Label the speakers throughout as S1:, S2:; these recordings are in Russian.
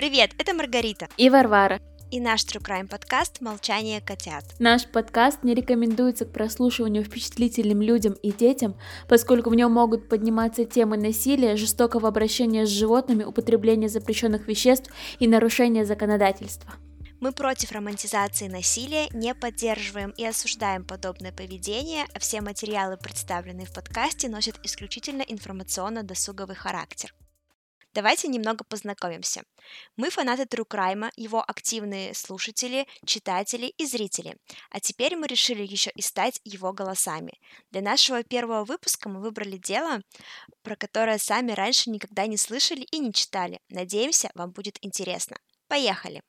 S1: Привет, это Маргарита
S2: и Варвара.
S1: И наш True Crime подкаст «Молчание котят».
S2: Наш подкаст не рекомендуется к прослушиванию впечатлительным людям и детям, поскольку в нем могут подниматься темы насилия, жестокого обращения с животными, употребления запрещенных веществ и нарушения законодательства.
S1: Мы против романтизации насилия, не поддерживаем и осуждаем подобное поведение, а все материалы, представленные в подкасте, носят исключительно информационно-досуговый характер. Давайте немного познакомимся. Мы фанаты True Crime, его активные слушатели, читатели и зрители. А теперь мы решили еще и стать его голосами. Для нашего первого выпуска мы выбрали дело, про которое сами раньше никогда не слышали и не читали. Надеемся, вам будет интересно. Поехали!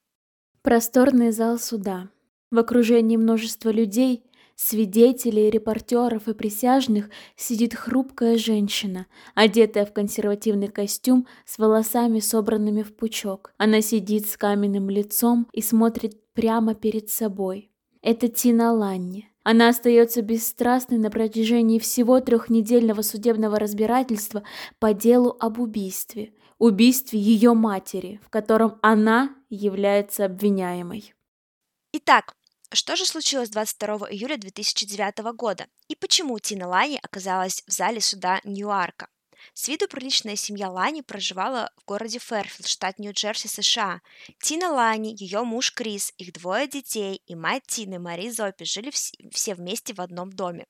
S2: Просторный зал суда. В окружении множества людей, свидетелей, репортеров и присяжных сидит хрупкая женщина, одетая в консервативный костюм с волосами, собранными в пучок. Она сидит с каменным лицом и смотрит прямо перед собой. Это Тина Ланни. Она остается бесстрастной на протяжении всего трехнедельного судебного разбирательства по делу об убийстве, убийстве ее матери, в котором она является обвиняемой.
S1: Итак, что же случилось 22 июля 2009 года и почему Тина Лани оказалась в зале суда Ньюарка? С виду приличная семья Лани проживала в городе Фэрфилд, штат Нью-Джерси, США. Тина Лани, ее муж Крис, их двое детей и мать Тины, Мари Зопи, жили все вместе в одном доме.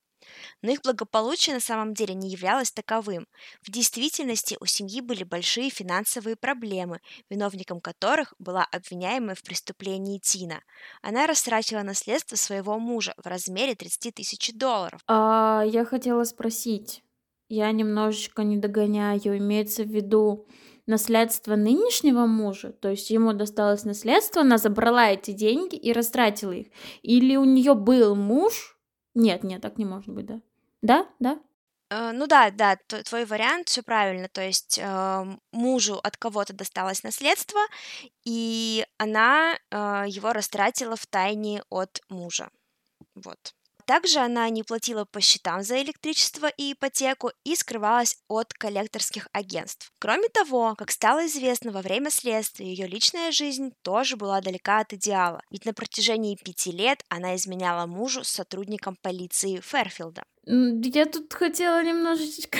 S1: Но их благополучие на самом деле не являлось таковым. В действительности у семьи были большие финансовые проблемы, виновником которых была обвиняемая в преступлении Тина. Она растратила наследство своего мужа в размере 30 тысяч долларов.
S2: А я хотела спросить, я немножечко не догоняю, имеется в виду наследство нынешнего мужа, то есть ему досталось наследство, она забрала эти деньги и растратила их, или у нее был муж, нет, нет, так не может быть, да? Да, да?
S1: Э, ну да, да, твой вариант, все правильно. То есть э, мужу от кого-то досталось наследство, и она э, его растратила в тайне от мужа. Вот. Также она не платила по счетам за электричество и ипотеку и скрывалась от коллекторских агентств. Кроме того, как стало известно во время следствия, ее личная жизнь тоже была далека от идеала, ведь на протяжении пяти лет она изменяла мужу с сотрудником полиции Ферфилда.
S2: Я тут хотела немножечко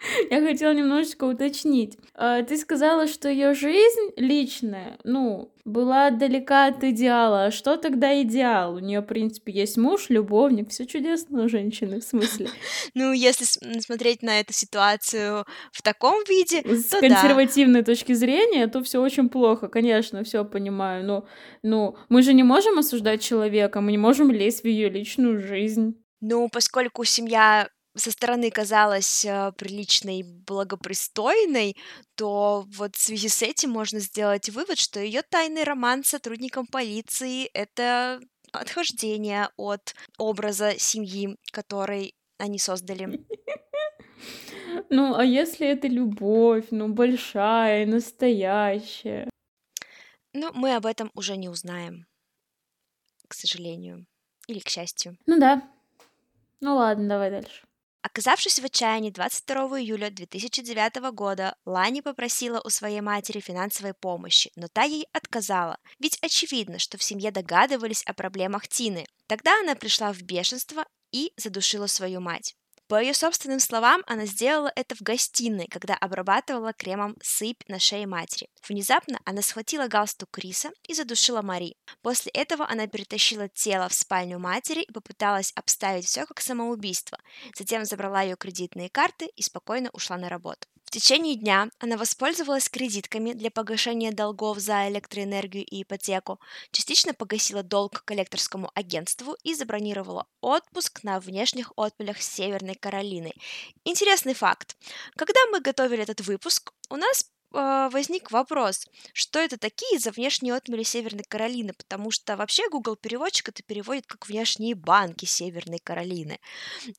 S2: Я хотела немножечко уточнить. А, ты сказала, что ее жизнь личная, ну, была далека от идеала. А что тогда идеал? У нее, в принципе, есть муж, любовник, все чудесно у женщины, в смысле.
S1: Ну, если смотреть на эту ситуацию в таком виде,
S2: с консервативной точки зрения, то все очень плохо, конечно, все понимаю. Но, ну, мы же не можем осуждать человека, мы не можем лезть в ее личную жизнь.
S1: Ну, поскольку семья со стороны казалась э, приличной, благопристойной, то вот в связи с этим можно сделать вывод, что ее тайный роман с сотрудником полиции — это отхождение от образа семьи, который они создали.
S2: Ну, а если это любовь, ну, большая, настоящая?
S1: Ну, мы об этом уже не узнаем, к сожалению. Или к счастью.
S2: Ну да. Ну ладно, давай дальше.
S1: Оказавшись в отчаянии 22 июля 2009 года, Лани попросила у своей матери финансовой помощи, но та ей отказала, ведь очевидно, что в семье догадывались о проблемах Тины. Тогда она пришла в бешенство и задушила свою мать. По ее собственным словам, она сделала это в гостиной, когда обрабатывала кремом сыпь на шее матери. Внезапно она схватила галстук Криса и задушила Мари. После этого она перетащила тело в спальню матери и попыталась обставить все как самоубийство. Затем забрала ее кредитные карты и спокойно ушла на работу. В течение дня она воспользовалась кредитками для погашения долгов за электроэнергию и ипотеку, частично погасила долг коллекторскому агентству и забронировала отпуск на внешних отмелях Северной Каролины. Интересный факт. Когда мы готовили этот выпуск, у нас возник вопрос, что это такие за внешние отмели Северной Каролины, потому что вообще Google переводчик это переводит как внешние банки Северной Каролины.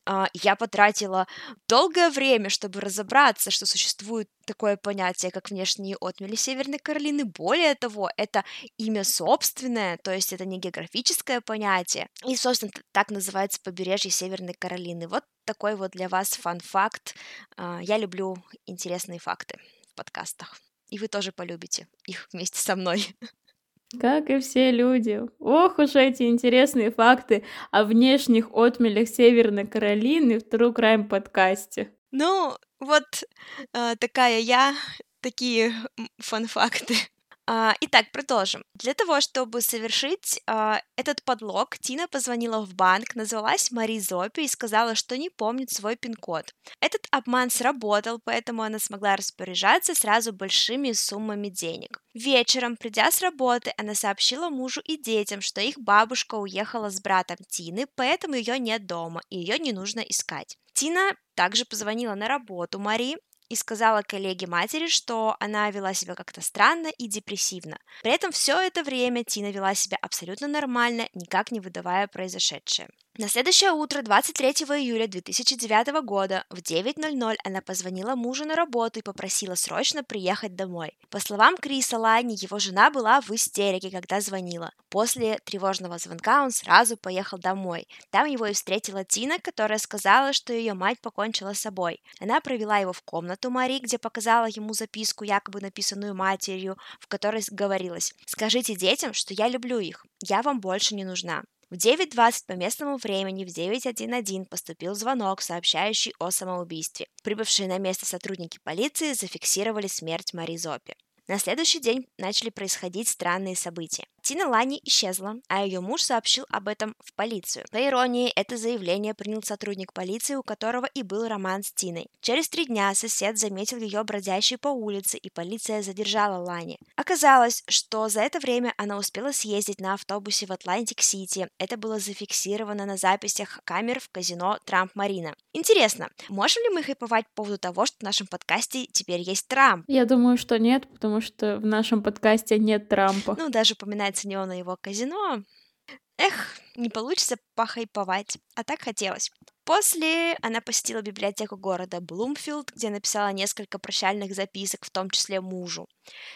S1: А, я потратила долгое время, чтобы разобраться, что существует такое понятие, как внешние отмели Северной Каролины. Более того, это имя собственное, то есть это не географическое понятие. И, собственно, так называется побережье Северной Каролины. Вот такой вот для вас фан-факт. А, я люблю интересные факты подкастах. и вы тоже полюбите их вместе со мной.
S2: Как и все люди. Ох уж эти интересные факты о внешних отмелях Северной Каролины в True Crime подкасте.
S1: Ну, вот э, такая я, такие фан-факты. А, итак, продолжим. Для того, чтобы совершить а, этот подлог, Тина позвонила в банк, назвалась Мари Зопи и сказала, что не помнит свой пин-код. Этот обман сработал, поэтому она смогла распоряжаться сразу большими суммами денег. Вечером, придя с работы, она сообщила мужу и детям, что их бабушка уехала с братом Тины, поэтому ее нет дома и ее не нужно искать. Тина также позвонила на работу Мари и сказала коллеге матери, что она вела себя как-то странно и депрессивно. При этом все это время Тина вела себя абсолютно нормально, никак не выдавая произошедшее. На следующее утро, 23 июля 2009 года, в 9.00 она позвонила мужу на работу и попросила срочно приехать домой. По словам Криса Лайни, его жена была в истерике, когда звонила. После тревожного звонка он сразу поехал домой. Там его и встретила Тина, которая сказала, что ее мать покончила с собой. Она провела его в комнату Мари, где показала ему записку, якобы написанную матерью, в которой говорилось «Скажите детям, что я люблю их, я вам больше не нужна». В 9.20 по местному времени в 911 поступил звонок, сообщающий о самоубийстве. Прибывшие на место сотрудники полиции зафиксировали смерть Мари Зопи. На следующий день начали происходить странные события. Тина Лани исчезла, а ее муж сообщил об этом в полицию. По иронии, это заявление принял сотрудник полиции, у которого и был роман с Тиной. Через три дня сосед заметил ее бродящей по улице, и полиция задержала Лани. Оказалось, что за это время она успела съездить на автобусе в Атлантик-Сити. Это было зафиксировано на записях камер в казино Трамп-Марина. Интересно, можем ли мы хайповать по поводу того, что в нашем подкасте теперь есть Трамп?
S2: Я думаю, что нет, потому что в нашем подкасте нет Трампа.
S1: Ну, даже упоминается на его казино. Эх, не получится похайповать, а так хотелось. После она посетила библиотеку города Блумфилд, где написала несколько прощальных записок, в том числе мужу.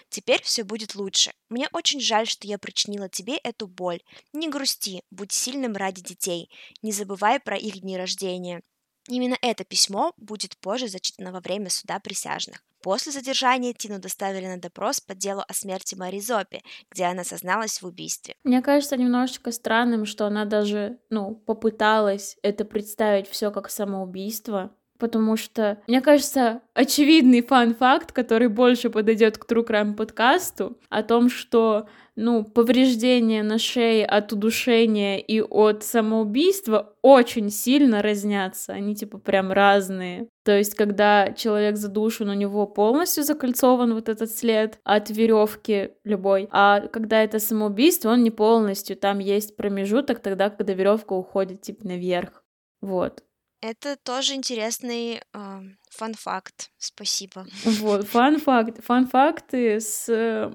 S1: «Теперь все будет лучше. Мне очень жаль, что я причинила тебе эту боль. Не грусти, будь сильным ради детей. Не забывай про их дни рождения. Именно это письмо будет позже зачитано во время суда присяжных. После задержания Тину доставили на допрос по делу о смерти Мари Зопи, где она созналась в убийстве.
S2: Мне кажется немножечко странным, что она даже, ну, попыталась это представить все как самоубийство, потому что, мне кажется, очевидный фан-факт, который больше подойдет к True Crime подкасту, о том, что ну, повреждения на шее от удушения и от самоубийства очень сильно разнятся. Они типа прям разные. То есть, когда человек задушен, у него полностью закольцован вот этот след от веревки любой. А когда это самоубийство, он не полностью. Там есть промежуток тогда, когда веревка уходит типа наверх. Вот.
S1: Это тоже интересный э, фан-факт. Спасибо.
S2: Вот, фан-факт. Фан-факты с э,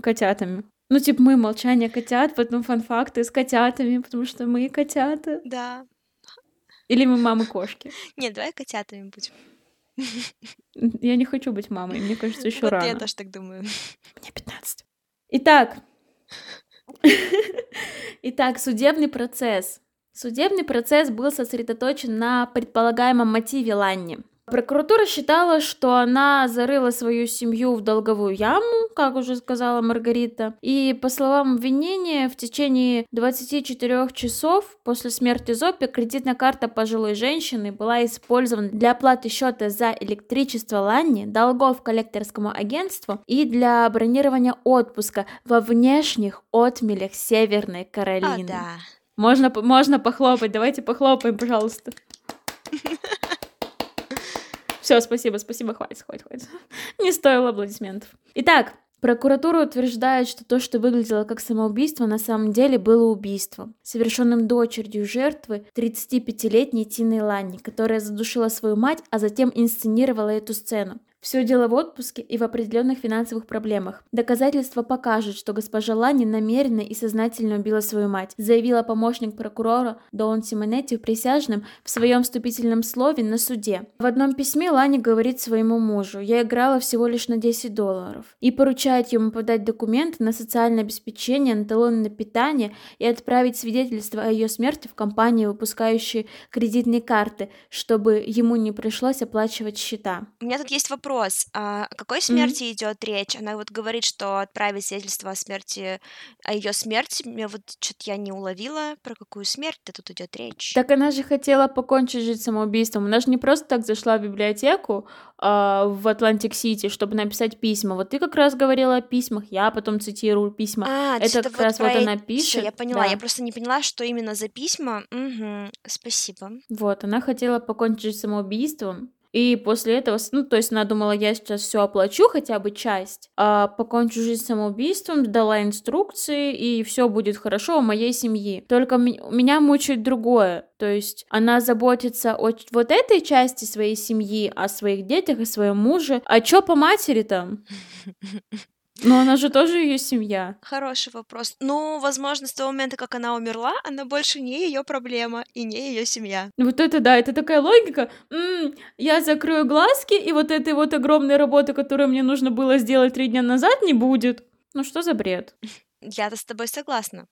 S2: котятами. Ну, типа, мы молчание котят, потом фан-факты с котятами, потому что мы котята.
S1: Да.
S2: Или мы мамы кошки.
S1: Нет, давай котятами будем.
S2: Я не хочу быть мамой, мне кажется, еще
S1: вот
S2: рано.
S1: я тоже так думаю.
S2: Мне 15. Итак. Итак, судебный процесс. Судебный процесс был сосредоточен на предполагаемом мотиве Ланни. Прокуратура считала, что она зарыла свою семью в долговую яму, как уже сказала Маргарита, и, по словам обвинения, в течение 24 часов после смерти Зопи кредитная карта пожилой женщины была использована для оплаты счета за электричество Ланни, долгов коллекторскому агентству и для бронирования отпуска во внешних отмелях Северной Каролины.
S1: А, да.
S2: Можно, можно похлопать, давайте похлопаем, пожалуйста. Все, спасибо, спасибо, хватит, хватит, хватит. Не стоило аплодисментов. Итак, Прокуратура утверждает, что то, что выглядело как самоубийство, на самом деле было убийством, совершенным дочерью жертвы 35-летней Тины Ланни, которая задушила свою мать, а затем инсценировала эту сцену. Все дело в отпуске и в определенных финансовых проблемах. Доказательства покажут, что госпожа Лани намеренно и сознательно убила свою мать, заявила помощник прокурора Дон Симонетти присяжным в своем вступительном слове на суде. В одном письме Лани говорит своему мужу «Я играла всего лишь на 10 долларов» и поручает ему подать документы на социальное обеспечение, на талоны на питание и отправить свидетельство о ее смерти в компанию, выпускающую кредитные карты, чтобы ему не пришлось оплачивать счета.
S1: У меня тут есть вопрос вопрос. А о какой смерти идет речь? Она вот говорит, что отправить свидетельство о смерти, о ее смерти. Мне вот что-то я не уловила, про какую смерть-то тут идет речь.
S2: Так она же хотела покончить жизнь самоубийством. Она же не просто так зашла в библиотеку а, в Атлантик-Сити, чтобы написать письма. Вот ты как раз говорила о письмах, я потом цитирую письма.
S1: А,
S2: Это как
S1: вот
S2: раз
S1: про
S2: вот
S1: э-
S2: она
S1: Всё,
S2: пишет.
S1: я поняла. Я
S2: да.
S1: просто не поняла, что именно за письма. Угу, спасибо.
S2: Вот, она хотела покончить самоубийством. И после этого, ну, то есть она думала, я сейчас все оплачу, хотя бы часть, а покончу жизнь самоубийством, дала инструкции, и все будет хорошо у моей семьи. Только ме- меня мучает другое. То есть она заботится о вот этой части своей семьи, о своих детях и своем муже. А чё по матери там? Ну, она же тоже ее семья.
S1: Хороший вопрос. Ну, возможно, с того момента, как она умерла, она больше не ее проблема и не ее семья.
S2: Вот это да, это такая логика. М, я закрою глазки, и вот этой вот огромной работы, которую мне нужно было сделать три дня назад, не будет. Ну что за бред?
S1: Я-то с тобой согласна.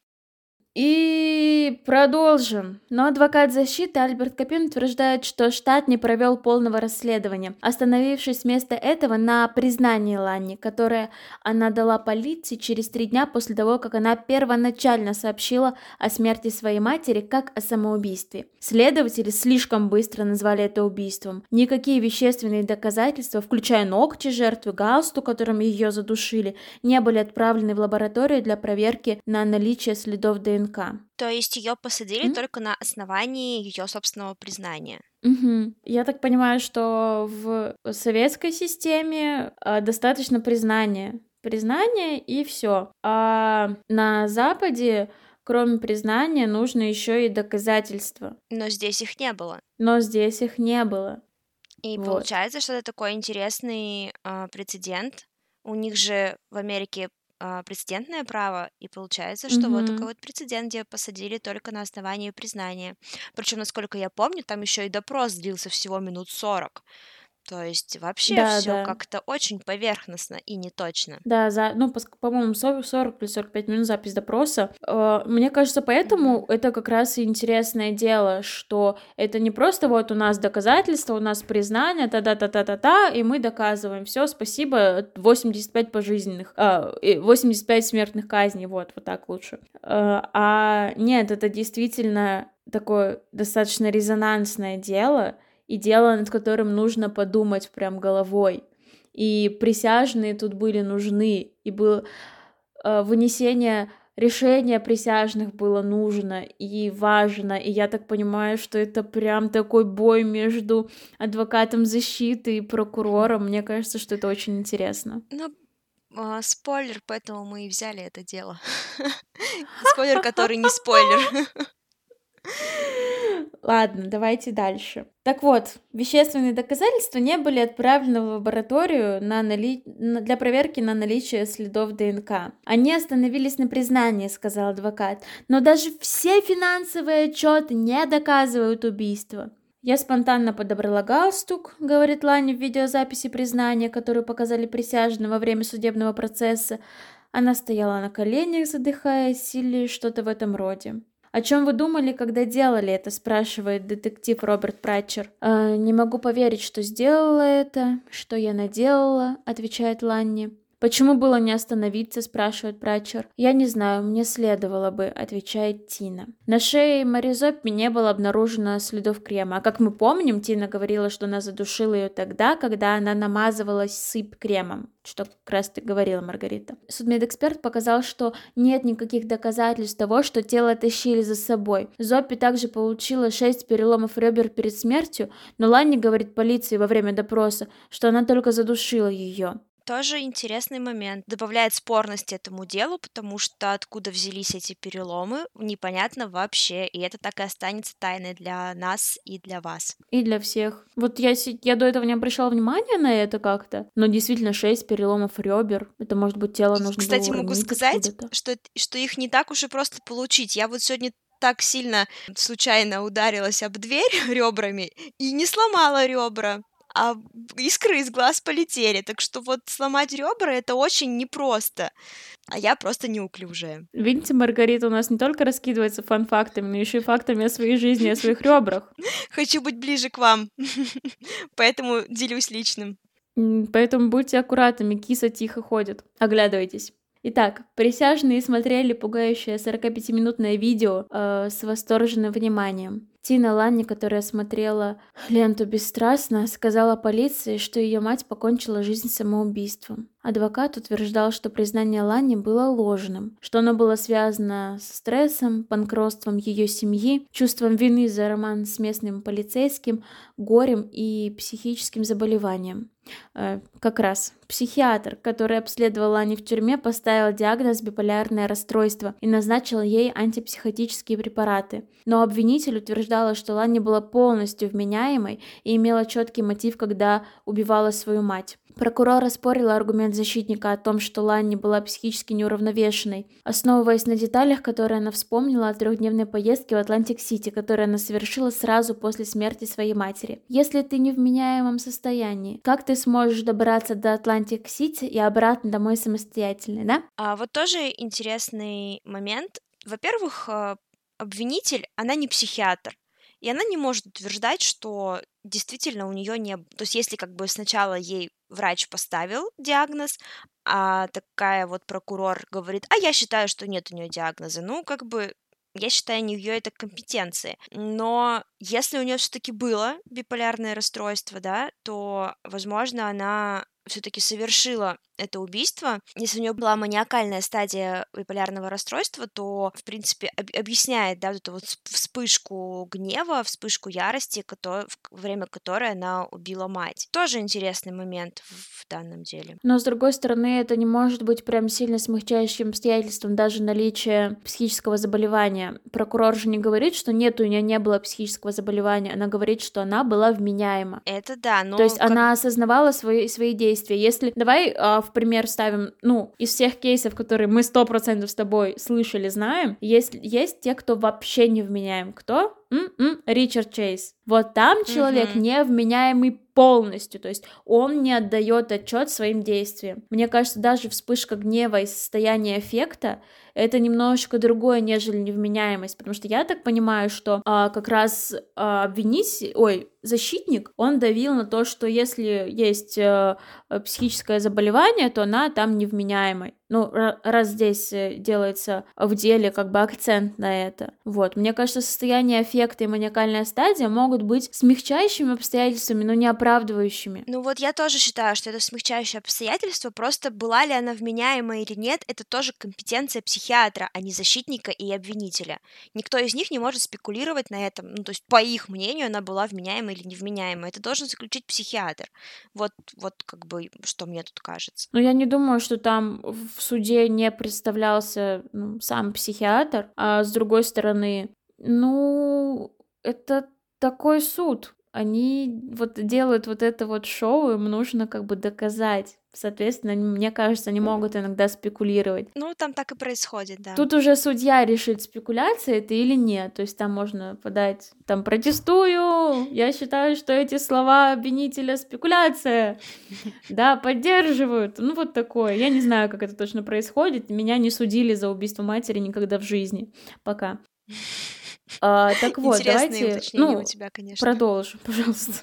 S2: И продолжим. Но адвокат защиты Альберт Капин утверждает, что штат не провел полного расследования, остановившись вместо этого на признании Ланни, которое она дала полиции через три дня после того, как она первоначально сообщила о смерти своей матери как о самоубийстве. Следователи слишком быстро назвали это убийством. Никакие вещественные доказательства, включая ногти жертвы, галстук, которым ее задушили, не были отправлены в лабораторию для проверки на наличие следов ДНК.
S1: То есть ее посадили
S2: М?
S1: только на основании ее собственного признания.
S2: Мгм. Я так понимаю, что в советской системе а, достаточно признания. Признание и все. А на Западе, кроме признания, нужно еще и доказательства.
S1: Но здесь их не было.
S2: Но здесь их не было.
S1: И
S2: Вот.
S1: получается, что это такой интересный а, прецедент. У них же в Америке а, прецедентное право, и получается, что вот
S2: Мгм.
S1: такой вот прецедент, где посадили только на основании признания. Причем, насколько я помню, там еще и допрос длился всего минут 40. То есть вообще
S2: Да,
S1: все
S2: да.
S1: как-то очень поверхностно и неточно.
S2: Да, за, ну, по-моему, 40, 40 или 45 минут запись допроса. Э, Мне кажется, поэтому это как раз и интересное дело, что это не просто вот у нас доказательства, у нас признание, та-та-та-та-та-та, и мы доказываем. Все, спасибо, 85 пожизненных, а, и 85 смертных казней, вот, вот так лучше. Э, А нет, это действительно такое достаточно резонансное дело, и дело, над которым нужно подумать прям головой и присяжные тут были нужны, и было э, вынесение решения присяжных было нужно и важно, и я так понимаю, что это прям такой бой между адвокатом защиты и прокурором. Мне кажется, что это очень интересно.
S1: Ну, а, спойлер, поэтому мы и взяли это дело. Спойлер, который не спойлер.
S2: Ладно, давайте дальше. Так вот, вещественные доказательства не были отправлены в лабораторию на нали... на- для проверки на наличие следов ДНК. Они остановились на признании, сказал адвокат. Но даже все финансовые отчеты не доказывают убийство. Я спонтанно подобрала галстук, говорит Ланя в видеозаписи признания, которую показали присяжным во время судебного процесса. Она стояла на коленях, задыхаясь, или что-то в этом роде. «О чем вы думали, когда делали это?» – спрашивает детектив Роберт Пратчер. «Э, «Не могу поверить, что сделала это, что я наделала», – отвечает Ланни. «Почему было не остановиться?» – спрашивает Пратчер. «Я не знаю, мне следовало бы», – отвечает Тина. На шее Маризоппи не было обнаружено следов крема. А как мы помним, Тина говорила, что она задушила ее тогда, когда она намазывалась сыпь кремом, что как раз ты говорила, Маргарита. Судмедэксперт показал, что нет никаких доказательств того, что тело тащили за собой. Зоппи также получила шесть переломов ребер перед смертью, но Ланни говорит полиции во время допроса, что она только задушила ее.
S1: Тоже интересный момент. Добавляет спорности этому делу, потому что откуда взялись эти переломы, непонятно вообще. И это так и останется тайной для нас и для вас.
S2: И для всех. Вот я, я до этого не обращала внимания на это как-то, но действительно шесть переломов ребер. Это может быть тело нужно
S1: Кстати,
S2: было
S1: могу сказать, что, что их не так уж и просто получить. Я вот сегодня так сильно случайно ударилась об дверь ребрами и не сломала ребра, а искры из глаз полетели. Так что вот сломать ребра это очень непросто. А я просто неуклюжая.
S2: Видите, Маргарита у нас не только раскидывается фан-фактами, но еще и фактами о своей жизни, о своих ребрах.
S1: Хочу быть ближе к вам, поэтому делюсь личным.
S2: Поэтому будьте аккуратными, киса тихо ходит. Оглядывайтесь. Итак, присяжные смотрели пугающее 45-минутное видео э, с восторженным вниманием. Тина Ланни, которая смотрела ленту бесстрастно, сказала полиции, что ее мать покончила жизнь самоубийством. Адвокат утверждал, что признание Ланни было ложным, что оно было связано с стрессом, банкротством ее семьи, чувством вины за роман с местным полицейским, горем и психическим заболеванием. Э, как раз психиатр, который обследовал Лани в тюрьме, поставил диагноз биполярное расстройство и назначил ей антипсихотические препараты. Но обвинитель утверждала, что Лани была полностью вменяемой и имела четкий мотив, когда убивала свою мать. Прокурор оспорил аргумент защитника о том, что Ланни была психически неуравновешенной, основываясь на деталях, которые она вспомнила о трехдневной поездке в Атлантик-Сити, которую она совершила сразу после смерти своей матери. Если ты не в меняемом состоянии, как ты сможешь добраться до Атлантик-Сити и обратно домой самостоятельно, да?
S1: А вот тоже интересный момент. Во-первых, э, обвинитель, она не психиатр. И она не может утверждать, что действительно у нее не... То есть если как бы сначала ей врач поставил диагноз, а такая вот прокурор говорит, а я считаю, что нет у нее диагноза. Ну, как бы я считаю, не в ее это компетенции. Но если у нее все-таки было биполярное расстройство, да, то, возможно, она все-таки совершила это убийство, если у нее была маниакальная стадия биполярного расстройства, то, в принципе, об- объясняет, да, вот эту вот вспышку гнева, вспышку ярости, который, время которой она убила мать. Тоже интересный момент в, в данном деле.
S2: Но, с другой стороны, это не может быть прям сильно смягчающим обстоятельством даже наличие психического заболевания. Прокурор же не говорит, что нет, у нее не было психического заболевания, она говорит, что она была вменяема.
S1: Это да, но...
S2: То есть как... она осознавала свои, свои действия. Если, давай а, в пример ставим, ну, из всех кейсов, которые мы сто процентов с тобой слышали, знаем, есть, есть те, кто вообще не вменяем. Кто? М-м, Ричард Чейз. Вот там человек mm-hmm. невменяемый полностью, то есть он не отдает отчет своим действиям. Мне кажется, даже вспышка гнева и состояние эффекта это немножечко другое, нежели невменяемость, потому что я так понимаю, что а, как раз а, обвинить, ой, защитник, он давил на то, что если есть а, психическое заболевание, то она там невменяемой. Ну, раз здесь э, делается в деле как бы акцент на это. Вот, мне кажется, состояние аффекта и маниакальная стадия могут быть смягчающими обстоятельствами, но не оправдывающими.
S1: Ну вот я тоже считаю, что это смягчающее обстоятельство, просто была ли она вменяемая или нет, это тоже компетенция психиатра, а не защитника и обвинителя. Никто из них не может спекулировать на этом, ну то есть по их мнению она была вменяемая или невменяемая. Это должен заключить психиатр. Вот, вот как бы, что мне тут кажется.
S2: Ну я не думаю, что там в суде не представлялся ну, сам психиатр, а с другой стороны, ну, это такой суд. Они вот делают вот это вот шоу, им нужно как бы доказать. Соответственно, мне кажется, они могут иногда спекулировать.
S1: Ну, там так и происходит, да.
S2: Тут уже судья решит, спекуляция это или нет. То есть там можно подать, там, протестую, я считаю, что эти слова обвинителя спекуляция. Да, поддерживают. Ну, вот такое. Я не знаю, как это точно происходит. Меня не судили за убийство матери никогда в жизни. Пока. А, так вот, давайте... Ну, у тебя, конечно. Продолжим, пожалуйста.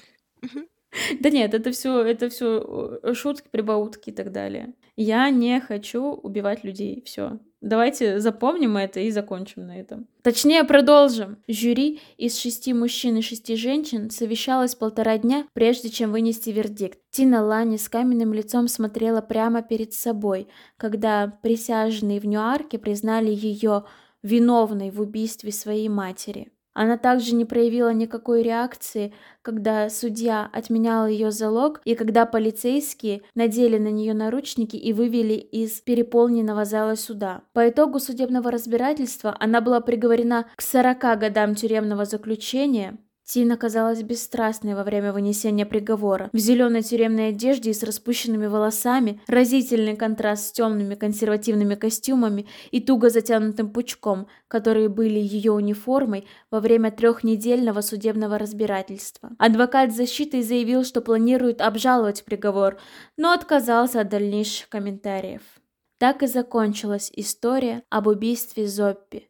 S2: Да нет, это все, это все э, шутки, прибаутки и так далее. Я не хочу убивать людей. Все. Давайте запомним это и закончим на этом. Точнее, продолжим. Жюри из шести мужчин и шести женщин совещалось полтора дня, прежде чем вынести вердикт. Тина Лани с каменным лицом смотрела прямо перед собой, когда присяжные в Ньюарке признали ее виновной в убийстве своей матери. Она также не проявила никакой реакции, когда судья отменял ее залог и когда полицейские надели на нее наручники и вывели из переполненного зала суда. По итогу судебного разбирательства она была приговорена к 40 годам тюремного заключения, Тина казалась бесстрастной во время вынесения приговора. В зеленой тюремной одежде и с распущенными волосами, разительный контраст с темными консервативными костюмами и туго затянутым пучком, которые были ее униформой во время трехнедельного судебного разбирательства. Адвокат защиты заявил, что планирует обжаловать приговор, но отказался от дальнейших комментариев. Так и закончилась история об убийстве Зоппи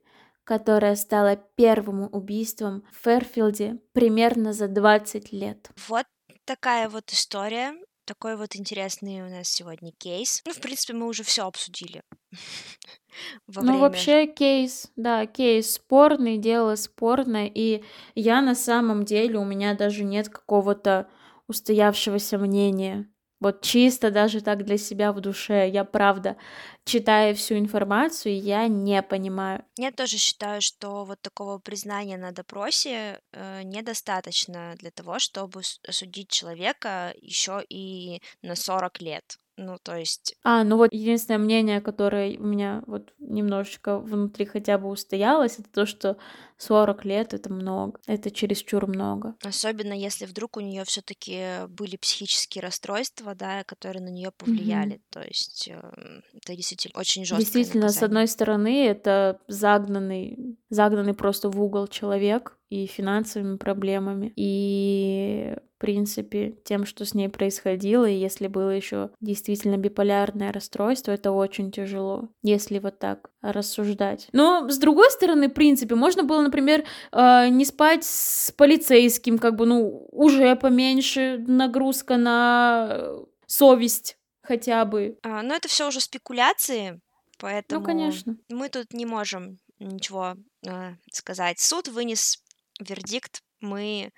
S2: которое стало первым убийством в Фэрфилде примерно за 20 лет.
S1: Вот такая вот история. такой вот интересный у нас сегодня кейс. Ну, в принципе, мы уже все обсудили.
S2: Во ну, вообще кейс, да, кейс спорный, дело спорное, и я на самом деле, у меня даже нет какого-то устоявшегося мнения. Вот чисто даже так для себя в душе. Я правда, читая всю информацию, я не понимаю.
S1: Я тоже считаю, что вот такого признания на допросе э, недостаточно для того, чтобы осудить человека еще и на 40 лет. Ну, то есть...
S2: А, ну вот единственное мнение, которое у меня вот немножечко внутри хотя бы устоялось, это то, что 40 лет это много, это чересчур много.
S1: Особенно если вдруг у нее все-таки были психические расстройства, да, которые на нее повлияли. Mm-hmm. То есть э, это действительно очень жестко.
S2: Действительно, наказание. с одной стороны, это загнанный, загнанный просто в угол человек и финансовыми проблемами, и принципе, тем, что с ней происходило, и если было еще действительно биполярное расстройство, это очень тяжело, если вот так рассуждать. Но, с другой стороны, в принципе, можно было, например, э, не спать с полицейским, как бы, ну, уже поменьше нагрузка на совесть хотя бы.
S1: А, но это все уже спекуляции, поэтому
S2: ну, конечно.
S1: мы тут не можем ничего э, сказать. Суд вынес вердикт, мы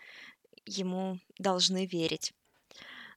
S1: ему должны верить.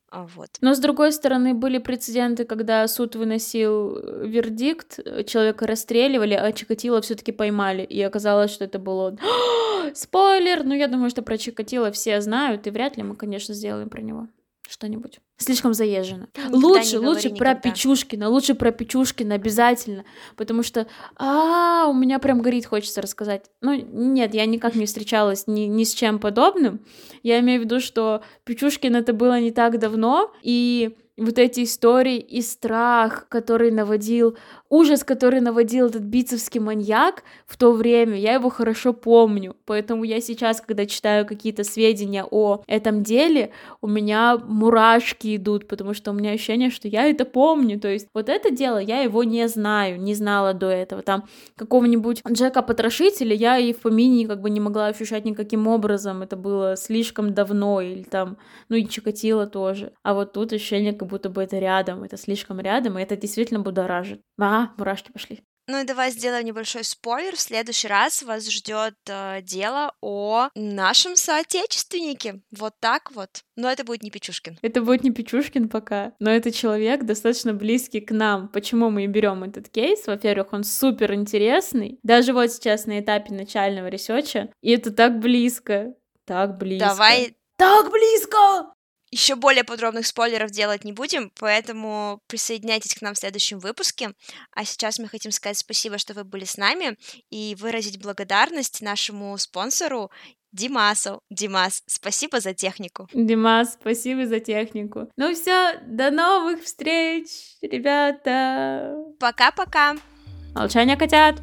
S1: А, вот.
S2: Но с другой стороны, были прецеденты, когда суд выносил э, вердикт, э, человека расстреливали, а Чикатило все-таки поймали, и оказалось, что это было спойлер. Ну, я думаю, что про Чикатило все знают, и вряд ли мы, конечно, сделаем про него что-нибудь. Слишком заезжено. Никогда лучше, лучше никогда. про Печушкина, лучше про Печушкина обязательно, потому что, а, у меня прям горит, хочется рассказать. Ну, нет, я никак не встречалась ни, ни с чем подобным. Я имею в виду, что Печушкин это было не так давно, и вот эти истории и страх, который наводил, ужас, который наводил этот бицевский маньяк в то время, я его хорошо помню. Поэтому я сейчас, когда читаю какие-то сведения о этом деле, у меня мурашки идут, потому что у меня ощущение, что я это помню. То есть вот это дело я его не знаю, не знала до этого. Там какого-нибудь Джека Потрошителя я и в помине как бы не могла ощущать никаким образом. Это было слишком давно, или там, ну и Чикатило тоже. А вот тут ощущение, как будто бы это рядом, это слишком рядом, и это действительно будоражит. Ага, мурашки пошли.
S1: Ну и давай сделаем небольшой спойлер. В следующий раз вас ждет э, дело о нашем соотечественнике. Вот так вот. Но это будет не Печушкин.
S2: Это будет не Печушкин пока, но это человек достаточно близкий к нам. Почему мы и берем этот кейс? Во-первых, он супер интересный. Даже вот сейчас на этапе начального research а. И это так близко. Так близко.
S1: Давай
S2: так близко!
S1: Еще более подробных спойлеров делать не будем, поэтому присоединяйтесь к нам в следующем выпуске. А сейчас мы хотим сказать спасибо, что вы были с нами, и выразить благодарность нашему спонсору Димасу. Димас, спасибо за технику.
S2: Димас, спасибо за технику. Ну все, до новых встреч, ребята.
S1: Пока-пока.
S2: Молчание котят.